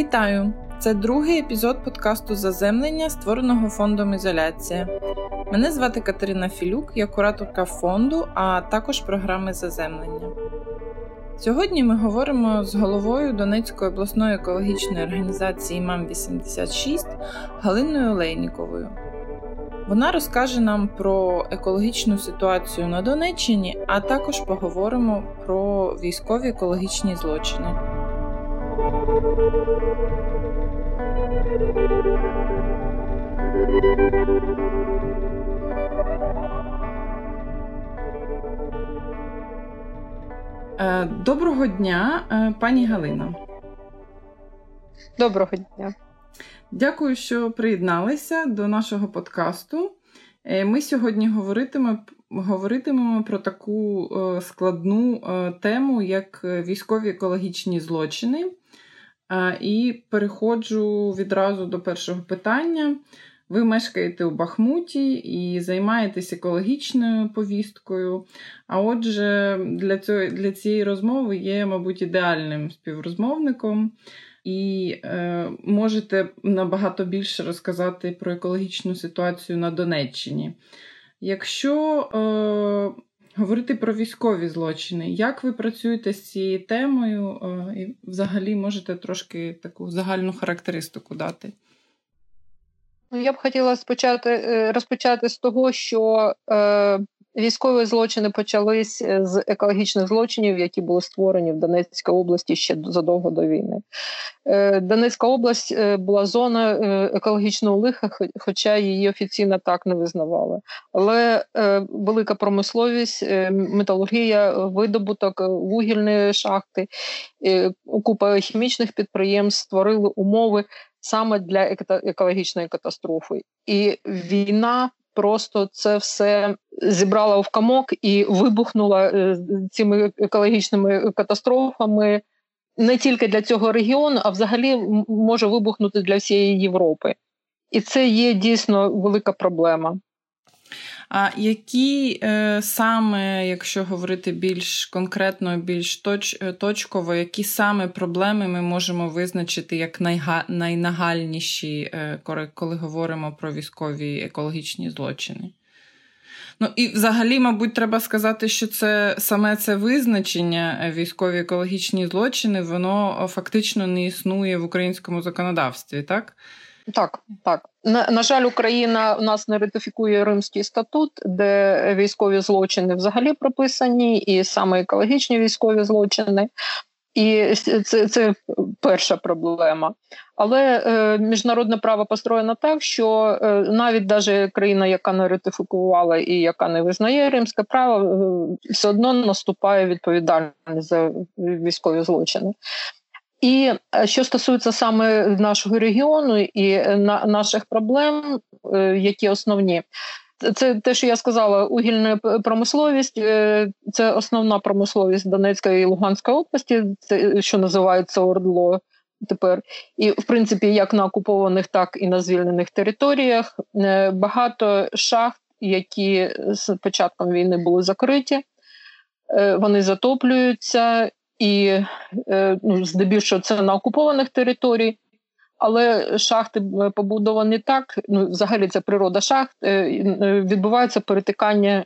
Вітаю! Це другий епізод подкасту Заземлення, створеного фондом Ізоляція. Мене звати Катерина Філюк, я кураторка фонду, а також програми Заземлення. Сьогодні ми говоримо з головою Донецької обласної екологічної організації МАМ 86 Галиною Олейніковою. Вона розкаже нам про екологічну ситуацію на Донеччині, а також поговоримо про військові екологічні злочини. Е, доброго дня, е, пані Галина. Доброго дня. Дякую, що приєдналися до нашого подкасту. Е, ми сьогодні говоритимемо говоритимемо про таку складну тему, як військові екологічні злочини. І переходжу відразу до першого питання. Ви мешкаєте у Бахмуті і займаєтесь екологічною повісткою. А отже, для цього, для цієї розмови є, мабуть, ідеальним співрозмовником, і е, можете набагато більше розказати про екологічну ситуацію на Донеччині. Якщо е, говорити про військові злочини, як ви працюєте з цією темою, е, і взагалі можете трошки таку загальну характеристику дати? Ну, я б хотіла спочати е, розпочати з того, що е, військові злочини почались е, з екологічних злочинів, які були створені в Донецькій області ще задовго до війни. Е, Донецька область е, була зона екологічного лиха, хоча її офіційно так не визнавали. Але велика промисловість, металургія, видобуток, вугільні шахти, купа хімічних підприємств створили умови саме для екологічної катастрофи. І війна просто це все зібрала в камок і вибухнула е, цими екологічними катастрофами не тільки для цього регіону, а взагалі може вибухнути для всієї Європи. І це є дійсно велика проблема. А які е, саме, якщо говорити більш конкретно, більш точ, е, точково, які саме проблеми ми можемо визначити як найга, найнагальніші, е, коли говоримо про військові екологічні злочини? Ну і взагалі, мабуть, треба сказати, що це саме це визначення військові екологічні злочини, воно фактично не існує в українському законодавстві, так? Так, так. На, на жаль, Україна у нас не ратифікує Римський статут, де військові злочини взагалі прописані, і саме екологічні військові злочини. І це це перша проблема. Але е, міжнародне право построєно так, що е, навіть даже країна, яка не ратифікувала і яка не визнає римське право, е, все одно наступає відповідальність за військові злочини. І е, що стосується саме нашого регіону і е, на наших проблем, е, які основні, це те, що я сказала, угільна промисловість це основна промисловість Донецької і Луганської області, це що називається ОРДЛО тепер. І, в принципі, як на окупованих, так і на звільнених територіях. Багато шахт, які з початком війни були закриті, вони затоплюються і е, ну, здебільшого це на окупованих територіях, але шахти е, побудовані так. Ну, взагалі це природа шахт, е, відбувається перетикання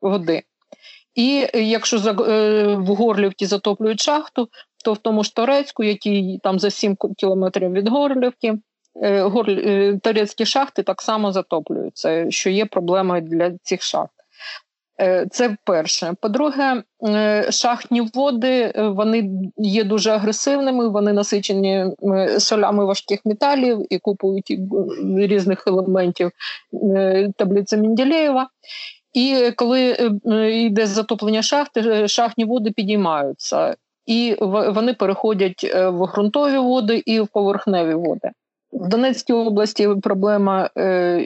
води. І якщо в Горлівці затоплюють шахту, то в тому ж Торецьку, який там за 7 кілометрів від Горлівки, Торецькі шахти так само затоплюються, що є проблемою для цих шахт. Е, це перше. По-друге, е, шахтні води е, вони є дуже агресивними, вони насичені солями важких металів і купують різних елементів таблиці Менділеєва. І коли йде затоплення шахти, шахтні води підіймаються, і вони переходять в ґрунтові води і в поверхневі води. В Донецькій області проблема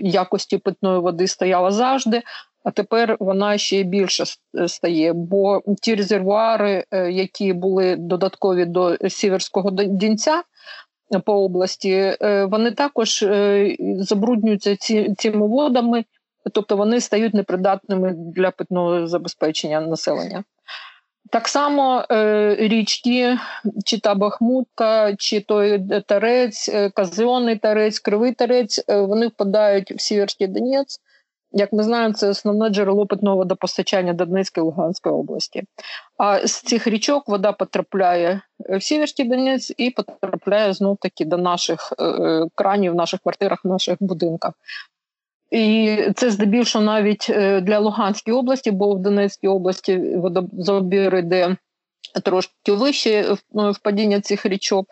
якості питної води стояла завжди, а тепер вона ще більше стає. Бо ті резервуари, е, які були додаткові до сіверського дінця по області, е, вони також е, забруднюються цими водами, тобто вони стають непридатними для питного забезпечення населення. Так само е, річки, чи та Бахмутка, чи той Тарець, е, Казионний Тарець, Кривий Тарець, е, вони впадають в Сіверський Донець. Як ми знаємо, це основне джерело питного водопостачання Донецької і Луганської області. А з цих річок вода потрапляє в Сіверський Донець і потрапляє знов таки до наших е, кранів, в наших квартирах, в наших будинках. І це здебільшого навіть е, для Луганської області, бо в Донецькій області водозабір йде трошки вище впадіння цих річок.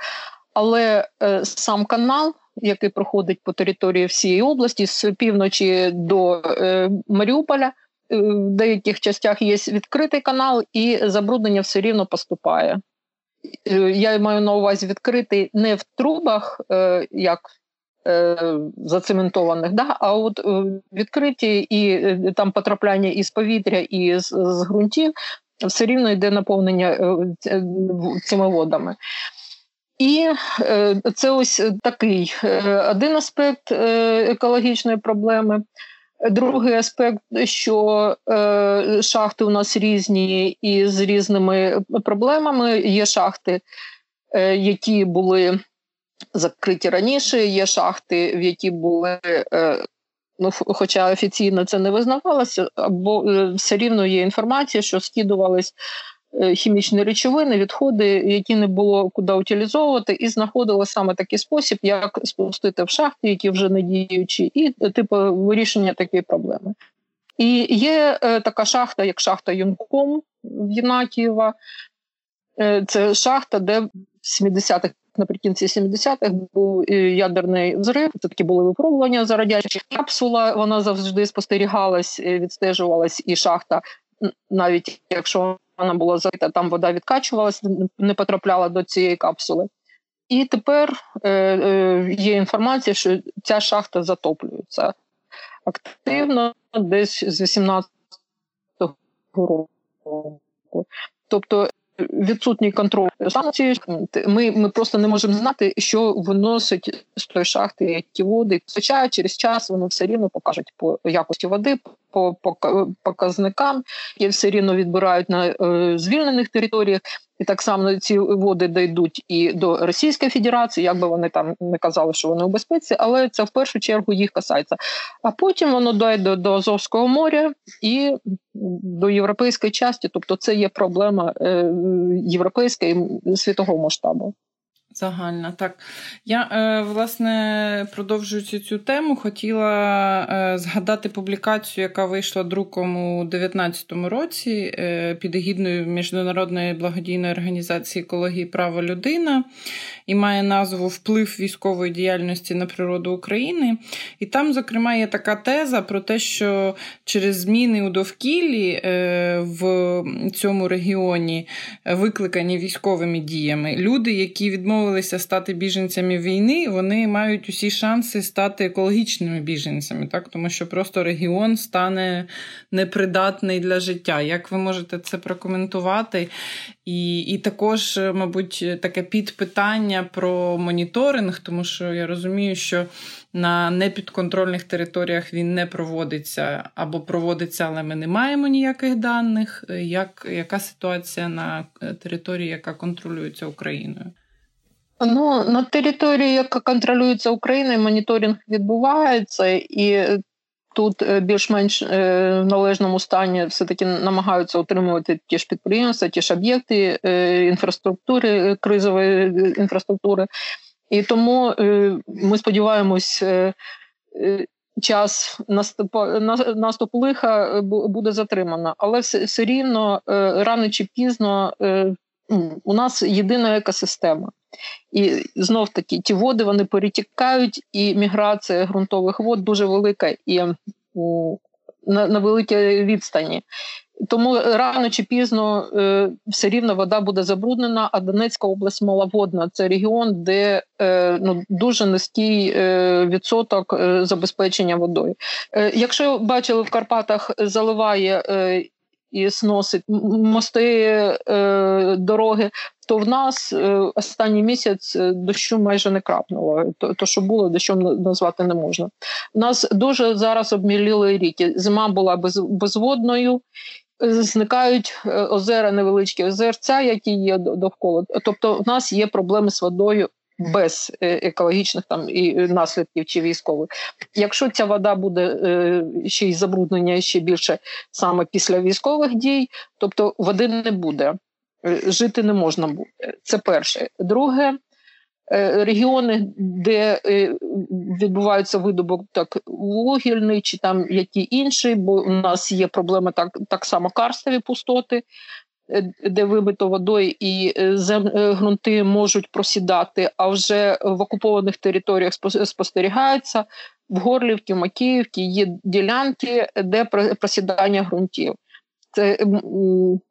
Але е, сам канал, який проходить по території всієї області, з півночі до е, Маріуполя, в деяких частях є відкритий канал, і забруднення все рівно поступає. Я маю на увазі відкритий не в трубах, як Е, зацементованих, да? а от е, відкриті і е, там потрапляння із повітря, і з, з ґрунтів все рівно йде наповнення цими водами. І це ось такий один аспект екологічної проблеми. Другий аспект, що е, шахти у нас різні і з різними проблемами. Є шахти, е, які були закриті раніше. Є шахти, в які були. Е, ну, хоча офіційно це не визнавалося, або е, все рівно є інформація, що скидувались е, хімічні речовини, відходи, які не було куди утилізовувати, і знаходили саме такий спосіб, як спустити в шахти, які вже не діючі, і типу вирішення такої проблеми. І є така шахта, як шахта Юнком в Єнакієва. Це шахта, де в 70-х наприкінці 70-х був е, ядерний взрив. Це такі були випробування за радянських капсула. Вона завжди спостерігалась, е, відстежувалась, і шахта, навіть якщо вона була закрита, там вода відкачувалась, не потрапляла до цієї капсули. І тепер е, е, є інформація, що ця шахта затоплюється активно десь з 18-го року. Тобто відсутній контроль санкцій. Ми ми просто не можемо знати, що виносить з тої шахти ті води. Хоча через час вони все рівно покажуть по якості води, по, по показникам, які все рівно відбирають на е, звільнених територіях. І так само ці води дійдуть і до Російської Федерації, як би вони там не казали, що вони у безпеці, але це в першу чергу їх касається. А потім воно дойде до Азовського моря і до європейської часті. Тобто, це є проблема е, європейської світового масштабу. Загальна, так. Я, е, власне, продовжуючи цю тему, хотіла е, згадати публікацію, яка вийшла друком у 2019 році е, під егідною Міжнародної благодійної організації екології права людина і має назву Вплив військової діяльності на природу України. І там, зокрема, є така теза про те, що через зміни у довкіллі в цьому регіоні викликані військовими діями люди, які відмовилися відмовилися стати біженцями війни, вони мають усі шанси стати екологічними біженцями, так? тому що просто регіон стане непридатний для життя. Як ви можете це прокоментувати? І і також, мабуть, таке підпитання про моніторинг, тому що я розумію, що на непідконтрольних територіях він не проводиться або проводиться, але ми не маємо ніяких даних. Як, Яка ситуація на території, яка контролюється Україною? Ну на території, яка контролюється Україною, моніторинг відбувається, і тут е, більш-менш е, в належному стані все-таки намагаються отримувати ті ж підприємства, ті ж об'єкти е, інфраструктури, кризової інфраструктури. І тому ми сподіваємось, час наступу, наступ лиха буде затримано, але все, все рівно рано чи пізно у нас єдина екосистема. І знов таки ті води вони перетікають, і міграція ґрунтових вод дуже велика і на, на великій відстані. Тому рано чи пізно е, все рівно вода буде забруднена, а Донецька область маловодна. Це регіон, де е, ну, дуже низький е, відсоток е, забезпечення водою. Е, якщо бачили в Карпатах, заливає е, і сносить мости, е, дороги, то в нас е, останній місяць е, дощу майже не крапнуло. То, то що було, дощом назвати не можна. Нас дуже зараз обміліли ріки. Зима була без, безводною. зникають озера, невеличкі озерця, які є довкола. Тобто, в нас є проблеми з водою без екологічних там і наслідків чи військових. Якщо ця вода буде ще й забруднення ще більше саме після військових дій, тобто води не буде. Жити не можна буде. Це перше. Друге, Е, регіони, де е, відбувається видобуток вугільний чи там які інші, бо у нас є проблеми так так само карстові пустоти, е, де вибито водою і зем, ґрунти можуть просідати, а вже в окупованих територіях спостерігається. В Горлівці, в Макіївці є ділянки, де просідання ґрунтів це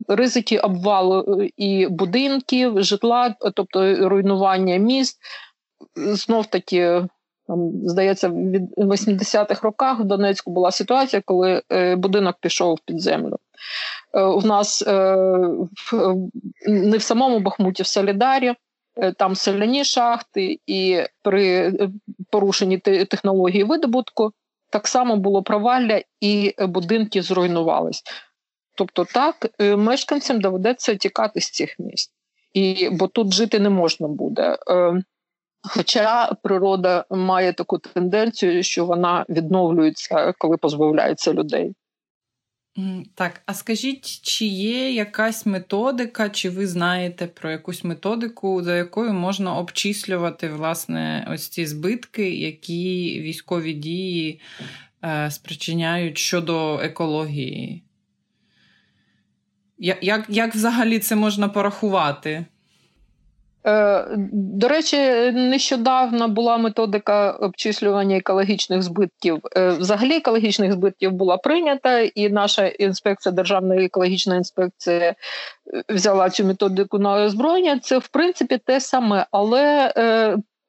ризики обвалу е, і будинків, житла, тобто руйнування міст. Знов таки, здається, від 80-х роках в Донецьку була ситуація, коли е, будинок пішов під землю. Е, у нас не в самому Бахмуті, в Солідарі. Там соляні шахти, і при порушенні технології видобутку так само було провалля, і будинки зруйнувались. Тобто, так е, мешканцям доведеться тікати з цих місць, і бо тут жити не можна буде. Е, хоча природа має таку тенденцію, що вона відновлюється, коли позбавляється людей. Так, а скажіть, чи є якась методика, чи ви знаєте про якусь методику, за якою можна обчислювати власне ось ці збитки, які військові дії е, спричиняють щодо екології? Як як взагалі це можна порахувати? Е, До речі, нещодавно була методика обчислювання екологічних збитків. Е, Взагалі, екологічних збитків була прийнята, і наша інспекція, Державна екологічна інспекція е, взяла цю методику на озброєння. Це в принципі те саме, але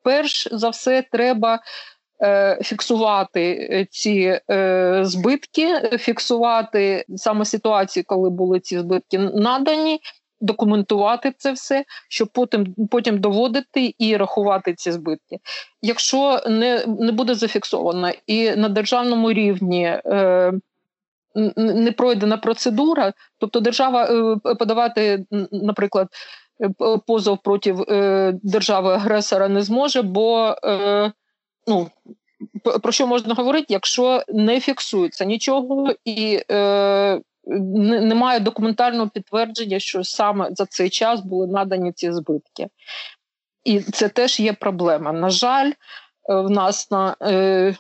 перш за все треба. Фіксувати ці збитки, фіксувати саме ситуації, коли були ці збитки надані. Документувати це все, щоб потім потім доводити і рахувати ці збитки. Якщо не не буде зафіксовано і на державному рівні е, не пройдена процедура, тобто держава е, подавати, наприклад, позов проти е, держави агресора не зможе, бо е, ну, про що можна говорити, якщо не фіксується нічого і е, немає документального підтвердження, що саме за цей час були надані ці збитки. І це теж є проблема. На жаль, е, в нас на е,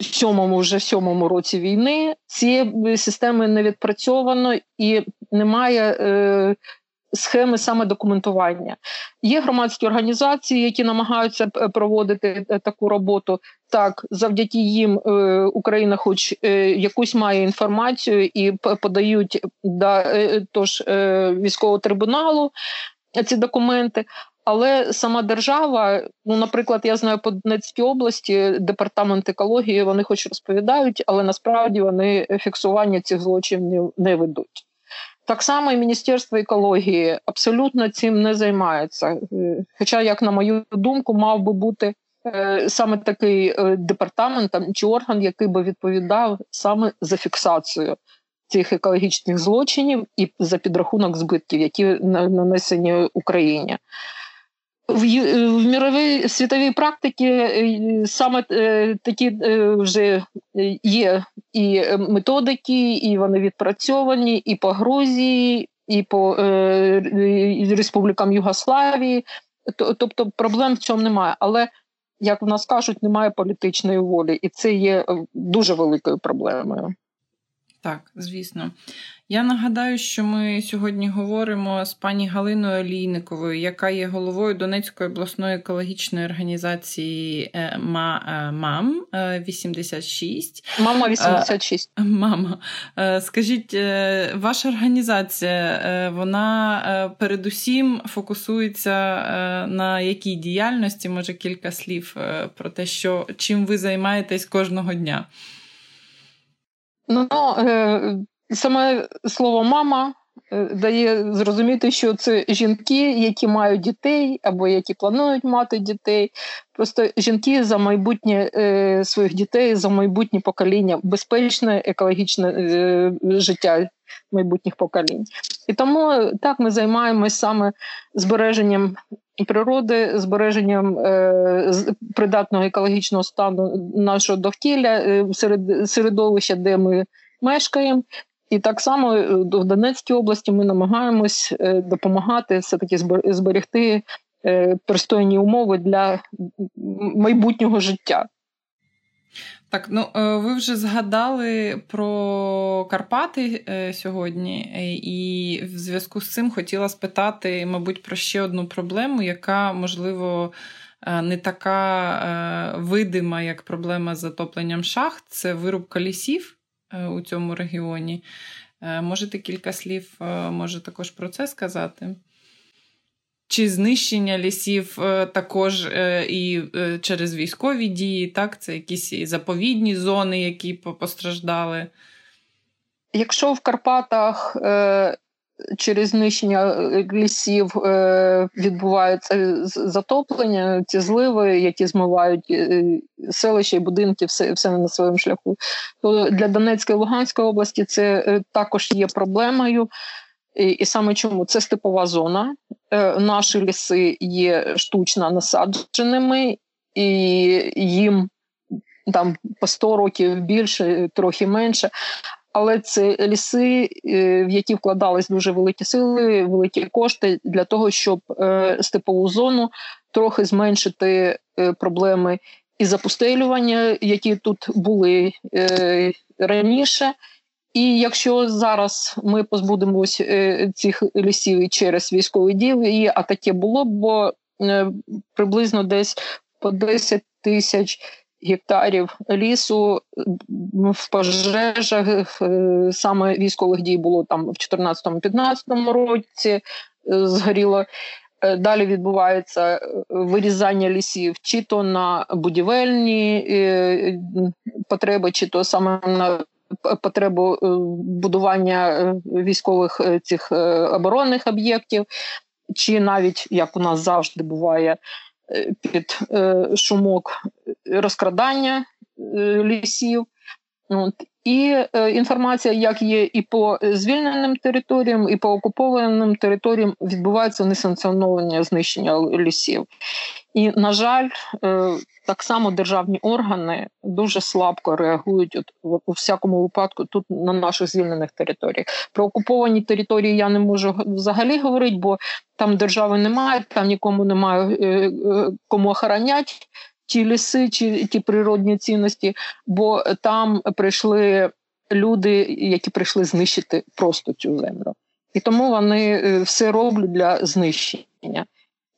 сьомому вже сьомому році війни цієї системи не відпрацьовано і немає е, схеми саме документування. Є громадські організації, які намагаються е, проводити е, таку роботу. Так, завдяки їм е, Україна, хоч якусь має інформацію, і подають до тож військового трибуналу ці документи. Але сама держава, ну, наприклад, я знаю по Донецькій області департамент екології, вони хоч розповідають, але насправді вони фіксування цих злочинів не ведуть. Так само і Міністерство екології абсолютно цим не займається. Е, хоча, як на мою думку, мав би бути е, саме такий е, департамент там, чи орган, який би відповідав саме за фіксацію цих екологічних злочинів і за підрахунок збитків, які нанесені Україні. В в міровій світовій практиці е, саме е, такі е, вже є і методики, і вони відпрацьовані і по Грузії, і по і республікам Югославії. Тобто проблем в цьому немає. Але як в нас кажуть, немає політичної волі, і це є дуже великою проблемою. Так, звісно. Я нагадаю, що ми сьогодні говоримо з пані Галиною Олійниковою, яка є головою Донецької обласної екологічної організації е, МАМ 86. Е, Мама 86. Мама. Е, скажіть, ваша організація, вона передусім фокусується на якій діяльності? Може кілька слів про те, що чим ви займаєтесь кожного дня? Ну, Саме слово мама Е, дає зрозуміти, що це жінки, які мають дітей або які планують мати дітей. Просто жінки за майбутнє е, своїх дітей, за майбутнє покоління, безпечне екологічне е, життя майбутніх поколінь. І тому так ми займаємось саме збереженням природи, збереженням придатного екологічного стану нашого довкілля серед середовища, де ми мешкаємо. І так само е, в Донецькій області ми намагаємось е, допомагати все таки зберегти е, пристойні умови для майбутнього життя. Так, ну ви вже згадали про Карпати сьогодні, і в зв'язку з цим хотіла спитати, мабуть, про ще одну проблему, яка можливо не така видима, як проблема з затопленням шахт, це вирубка лісів. Е, у цьому регіоні. Е, можете кілька слів е, може також про це сказати? Чи знищення лісів також і через військові дії, так? Це якісь заповідні зони, які постраждали? Якщо в Карпатах через знищення е, лісів е, відбувається затоплення, ці зливи, які змивають е, селища і будинки, все все на своєму шляху. То для Донецької і Луганської області це також є проблемою. І, і саме чому це степова зона, наші ліси є штучно насадженими, і їм там по 100 років більше, трохи менше але це ліси, е, в які вкладались дуже великі сили, великі кошти для того, щоб е, степову зону трохи зменшити е, проблеми і запустелювання, які тут були раніше. І якщо зараз ми позбудемось цих лісів через військові дії, а таке було, бо приблизно десь по 10 тисяч гектарів лісу в пожежах е, саме військових дій було там в 2014-2015 році. Е, згоріло. Е, далі відбувається вирізання лісів, чи то на будівельні потреби, чи то саме на потребу будування військових цих оборонних об'єктів, чи навіть як у нас завжди буває під шумок розкрадання е, лісів. От. І е, інформація, як є і по звільненим територіям, і по окупованим територіям, відбувається несанкціоноване знищення лісів. І, на жаль, е, так само державні органи дуже слабко реагують от, у всякому випадку тут на наших звільнених територіях. Про окуповані території я не можу взагалі говорити, бо там держави немає, там нікому немає е, е, кому охороняти ті ліси, чи ті природні цінності, бо там прийшли люди, які прийшли знищити просто цю землю. І тому вони е, все роблять для знищення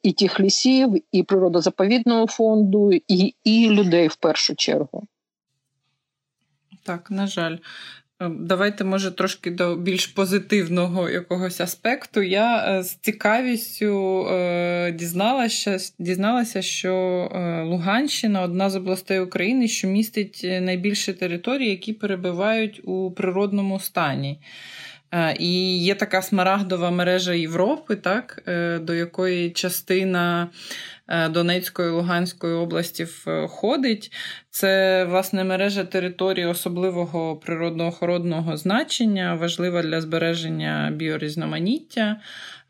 і тих лісів, і природозаповідного фонду, і, і людей в першу чергу. Так, на жаль. Ем, давайте, може, трошки до більш позитивного якогось аспекту. Я е, з цікавістю е, дізналася, дізналася, що е, Луганщина одна з областей України, що містить найбільше територій, які перебувають у природному стані. І є така смарагдова мережа Європи, так, до якої частина Е, Донецької Луганської області входить. Це власне мережа території особливого природоохоронного значення, важлива для збереження біорізноманіття.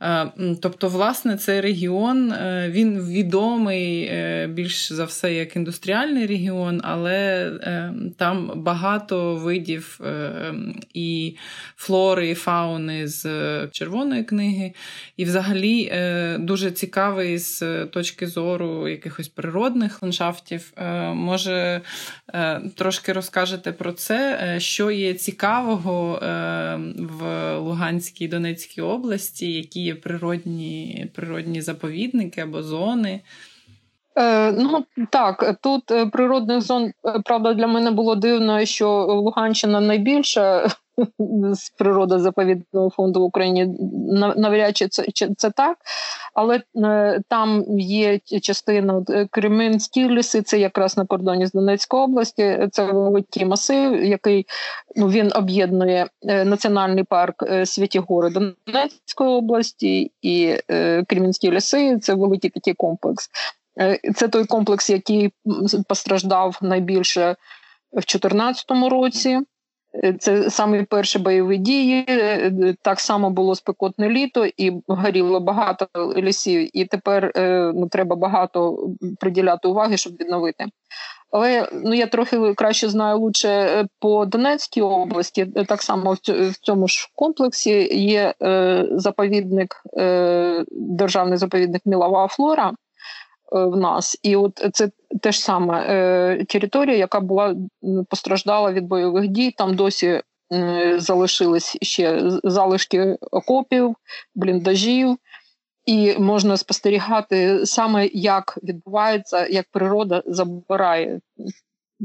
Е, тобто, власне, цей регіон е, він відомий е, більш за все як індустріальний регіон, але там багато видів і флори, і фауни з червоної книги. І, взагалі, дуже цікавий з точки зору якихось природних ландшафтів. Може, трошки розкажете про це, що є цікавого в Луганській Донецькій області, які є природні природні заповідники або зони? Е, Ну так, тут е, природних зон, правда, для мене було дивно, що Луганщина найбільша з природозаповідного фонду в Україні навряд чи це, це так, але е, там є частина е, Кремінські ліси, це якраз на кордоні з Донецької області. Це великий масив, який ну він об'єднує е, національний парк Святі Гори Донецької області і Кремінські ліси. Це великий такий комплекс. Це той комплекс, який постраждав найбільше в 2014 році. Е, це саме перші бойові дії. Е, так само було спекотне літо, і горіло багато лісів. І тепер ну, треба багато приділяти уваги, щоб відновити. Але ну я трохи краще знаю лучше по Донецькій області. Так само в цьому ж комплексі є е, заповідник, е, державний заповідник Мілова Флора. Е, в нас. І от це те ж саме е, територія, яка була постраждала від бойових дій. Там досі залишились ще залишки окопів, бліндажів. І можна спостерігати саме, як відбувається, як природа забирає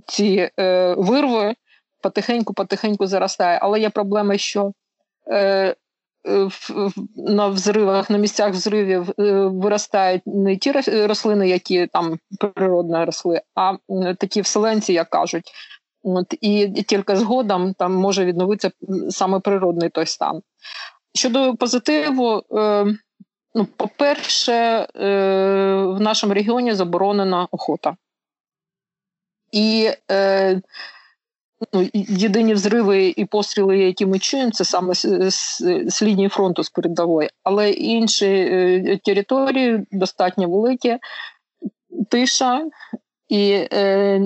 ці е, вирви, потихеньку-потихеньку заростає. Але є проблема, що е, на взривах, на місцях взривів е, виростають не ті рослини, які там природно росли, а такі вселенці, як кажуть. От, І тільки згодом там може відновитися саме природний той стан. Щодо позитиву, е, ну, по-перше, е, в нашому регіоні заборонена охота. І е, ну, єдині взриви і постріли, які ми чуємо, це саме з, лінії фронту з передової, але інші е, території достатньо великі, тиша і е,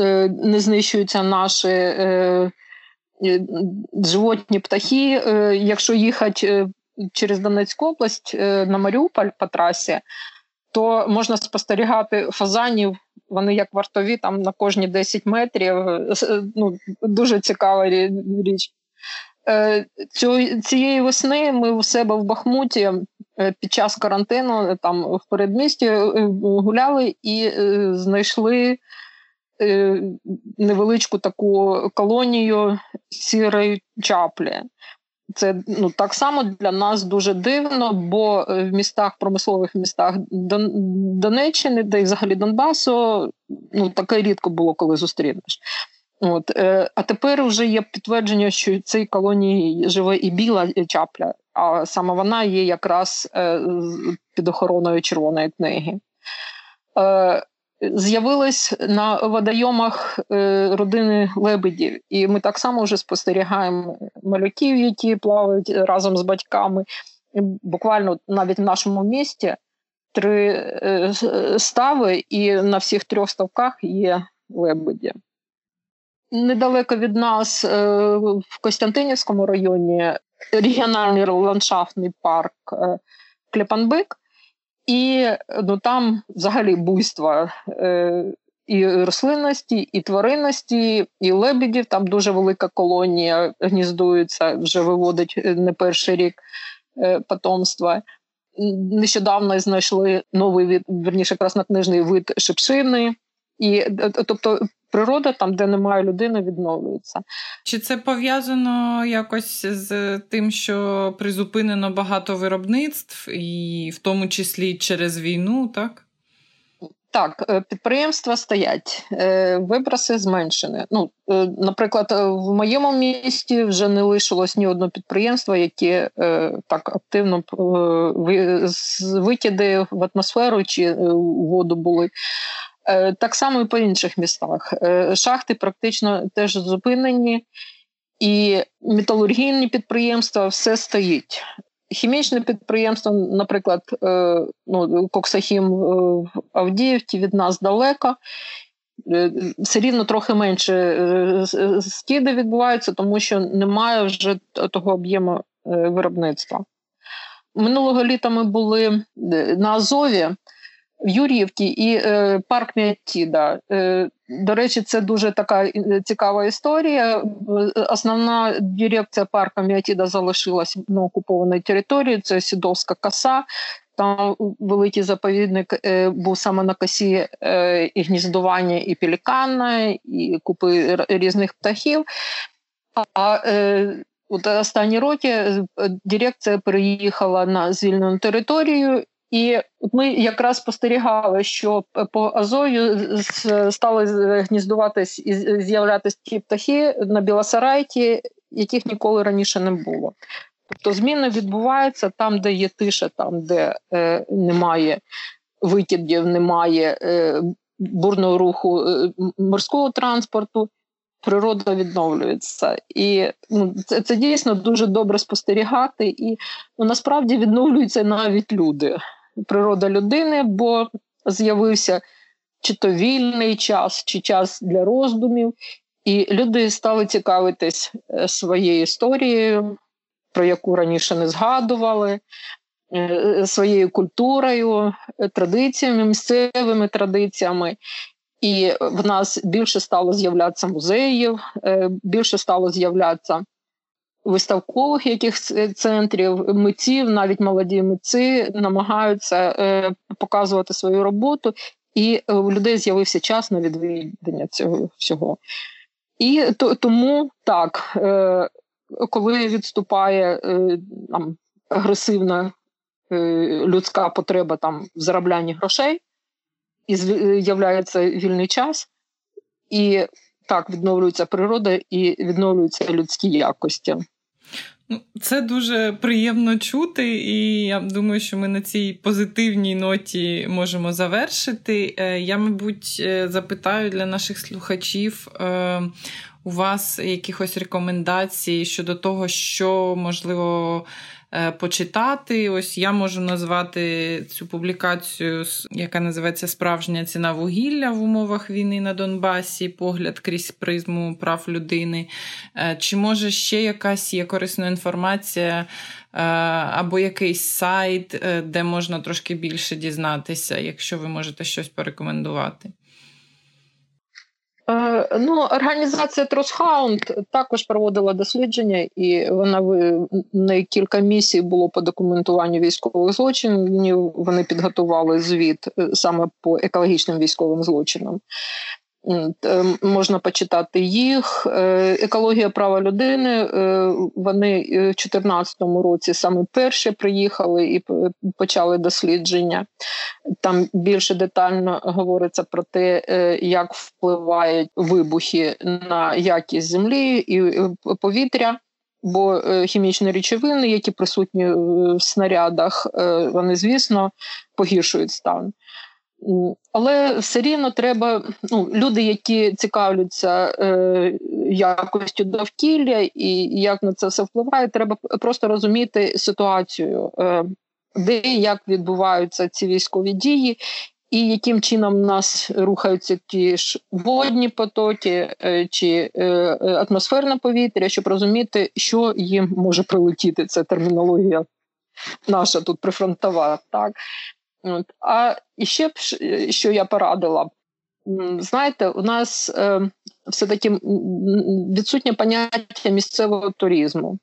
е, не знищуються наші е, животні птахи. Е, якщо їхати е, через Донецьку область е, на Маріуполь по трасі, то можна спостерігати фазанів вони як вартові там на кожні 10 метрів. Ну, Дуже цікава річ. Е, цієї весни ми у себе в Бахмуті е, під час карантину там в передмісті е, гуляли і знайшли невеличку таку колонію сірої чаплі. Це ну так само для нас дуже дивно, бо е, в містах, промислових містах Дон, Донеччини, де й взагалі Донбасу, ну таке рідко було, коли зустрінеш. От, е, А тепер вже є підтвердження, що в цій колонії живе і біла чапля, а саме вона є якраз е, під охороною Червоної книги. Е, з'явились на водойомах е, родини лебедів, і ми так само вже спостерігаємо малюків, які плавають разом з батьками. Буквально навіть в нашому місті три е, стави, і на всіх трьох ставках є лебеді. Недалеко від нас е, в Костянтинівському районі регіональний ландшафтний парк Клепанбик. І ну там взагалі буйства е, і рослинності, і тваринності, і лебедів. Там дуже велика колонія гніздується, вже виводить е, не перший рік е, потомства. Нещодавно знайшли новий вид, верніше краснокнижний вид шипшини. І е, тобто природа там, де немає людини, відновлюється. Чи це пов'язано якось з тим, що призупинено багато виробництв, і в тому числі через війну, так? Так, е, підприємства стоять, е, виброси зменшені. Ну, наприклад, в моєму місті вже не лишилось ні одного підприємства, яке так активно викиди в атмосферу чи в воду були. Е, так само і по інших містах. Е, шахти практично теж зупинені, і металургійні підприємства все стоїть. Хімічне підприємство, наприклад, е, ну, Коксахім в Авдіївці від нас далеко. Все рівно трохи менше скиди відбуваються, тому що немає вже того об'єму виробництва. Минулого літа ми були на Азові. В Юр'ївці і е, парк Міатіда. Е, До речі, це дуже така е, цікава історія. Основна дирекція парка Міатіда залишилась на окупованій території. Це Сідовська коса. Там великий заповідник е, був саме на косі е, і гніздування, і пелікана, і купи різних птахів. А е, от останні роки е, дирекція переїхала на звільнену територію, і ми якраз спостерігали, що по Азов'ю стали гніздуватись і з'являтися ті птахи на Білосарайті, яких ніколи раніше не було. Тобто зміни відбуваються там, де є тиша, там, де е, немає викидів, немає е, бурного руху е, морського транспорту. Природа відновлюється, і ну, це це дійсно дуже добре спостерігати, і ну, насправді відновлюються навіть люди природа людини, бо з'явився чи то вільний час, чи час для роздумів, і люди стали цікавитись е, своєю історією, про яку раніше не згадували. Е, своєю культурою, е, традиціями, місцевими традиціями, і в нас більше стало з'являтися музеїв, більше стало з'являтися виставкових якихось е, центрів, митців, навіть молоді митці намагаються е, показувати свою роботу, і е, у людей з'явився час на відвідання цього всього. І то, тому так, е, коли відступає е, там, агресивна е, людська потреба там в зароблянні грошей, і з'являється вільний час, і так відновлюється природа і відновлюються людські якості. Ну, це дуже приємно чути, і я думаю, що ми на цій позитивній ноті можемо завершити. Е, я, мабуть, е, запитаю для наших слухачів е, у вас якихось рекомендацій щодо того, що можливо. Е, почитати. Ось я можу назвати цю публікацію, яка називається Справжня ціна вугілля в умовах війни на Донбасі, погляд крізь призму прав людини. Е, чи може ще якась є корисна інформація? Е, або якийсь сайт, де можна трошки більше дізнатися, якщо ви можете щось порекомендувати. Е, ну, Організація Тросхаунд також проводила дослідження, і вона на кілька місій було по документуванню військових злочинів. Вони підготували звіт е, саме по екологічним військовим злочинам. Е, можна почитати їх. Е, екологія права людини. Е, вони в 2014 році саме перші приїхали і почали дослідження. Там більше детально говориться про те, як впливають вибухи на якість землі і повітря. Бо хімічні речовини, які присутні в снарядах, вони, звісно, погіршують стан. Але все рівно треба ну, люди, які цікавляться е, якостю довкілля і як на це все впливає, треба просто розуміти ситуацію, е, де і як відбуваються ці військові дії, і яким чином нас рухаються ті ж водні потоки е, чи е, атмосферне повітря, щоб розуміти, що їм може прилетіти. Це термінологія наша тут прифронтова. так. От. А ще б що я порадила, знаєте, у нас е, все-таки відсутнє поняття місцевого туризму.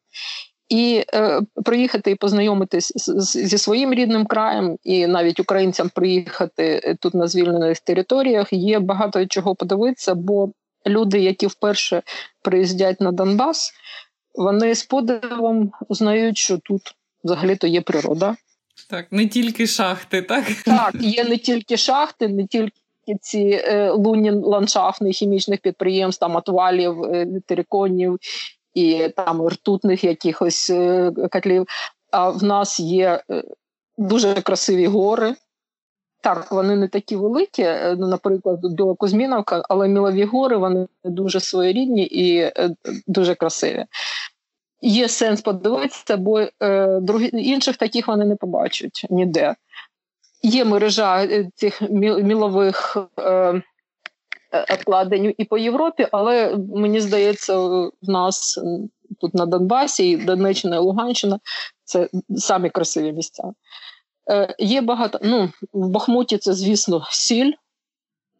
І е, приїхати і познайомитись зі своїм рідним краєм, і навіть українцям приїхати е, тут на звільнених територіях є багато чого подивитися, бо люди, які вперше приїздять на Донбас, вони з подивом знають, що тут взагалі-то є природа, так, не тільки шахти, так? Так, є не тільки шахти, не тільки ці е, лунні ландшафтних хімічних підприємств, там отвалів, е, териконів і там ртутних якихось е, котлів. А в нас є е, дуже красиві гори. Так, вони не такі великі, е, ну, наприклад, Білокузьміновка, але мілові гори вони дуже своєрідні і е, дуже красиві є сенс подивитися, бо е, другі, інших таких вони не побачать ніде. Є мережа е, цих мілових е, обкладень і по Європі, але мені здається, в нас тут на Донбасі, і Донеччина і Луганщина це самі красиві місця. Е, Є багато. Ну, в Бахмуті це, звісно, сіль.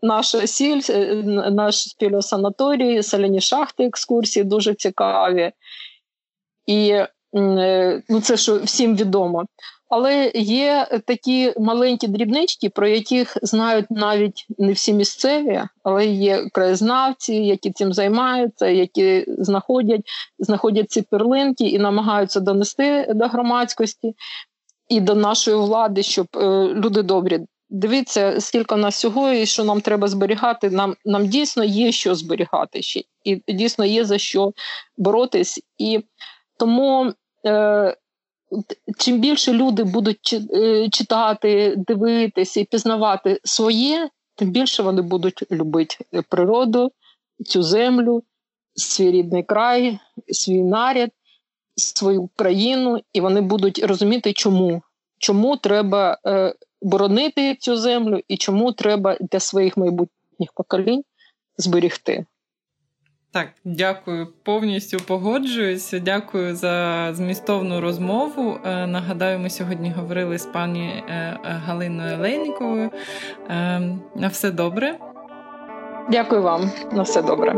Наша сіль, е, наш спільосанаторій, соляні шахти, екскурсії дуже цікаві. І е, ну, це що всім відомо. Але є такі маленькі дрібнички, про яких знають навіть не всі місцеві, але є краєзнавці, які цим займаються, які знаходять знаходять ці перлинки і намагаються донести до громадськості і до нашої влади, щоб е, люди добрі. Дивіться, скільки нас всього і що нам треба зберігати. Нам нам дійсно є що зберігати ще, і дійсно є за що боротись. І тому е, чим більше люди будуть е, читати, дивитися і пізнавати своє, тим більше вони будуть любити природу, цю землю, свій рідний край, свій наряд, свою країну, і вони будуть розуміти, чому. Чому треба е, боронити цю землю і чому треба для своїх майбутніх поколінь зберігти. Так, дякую, повністю погоджуюся. Дякую за змістовну розмову. Е, нагадаю, ми сьогодні говорили з пані е, Галиною Лейніковою. Е, на все добре. Дякую вам, на все добре.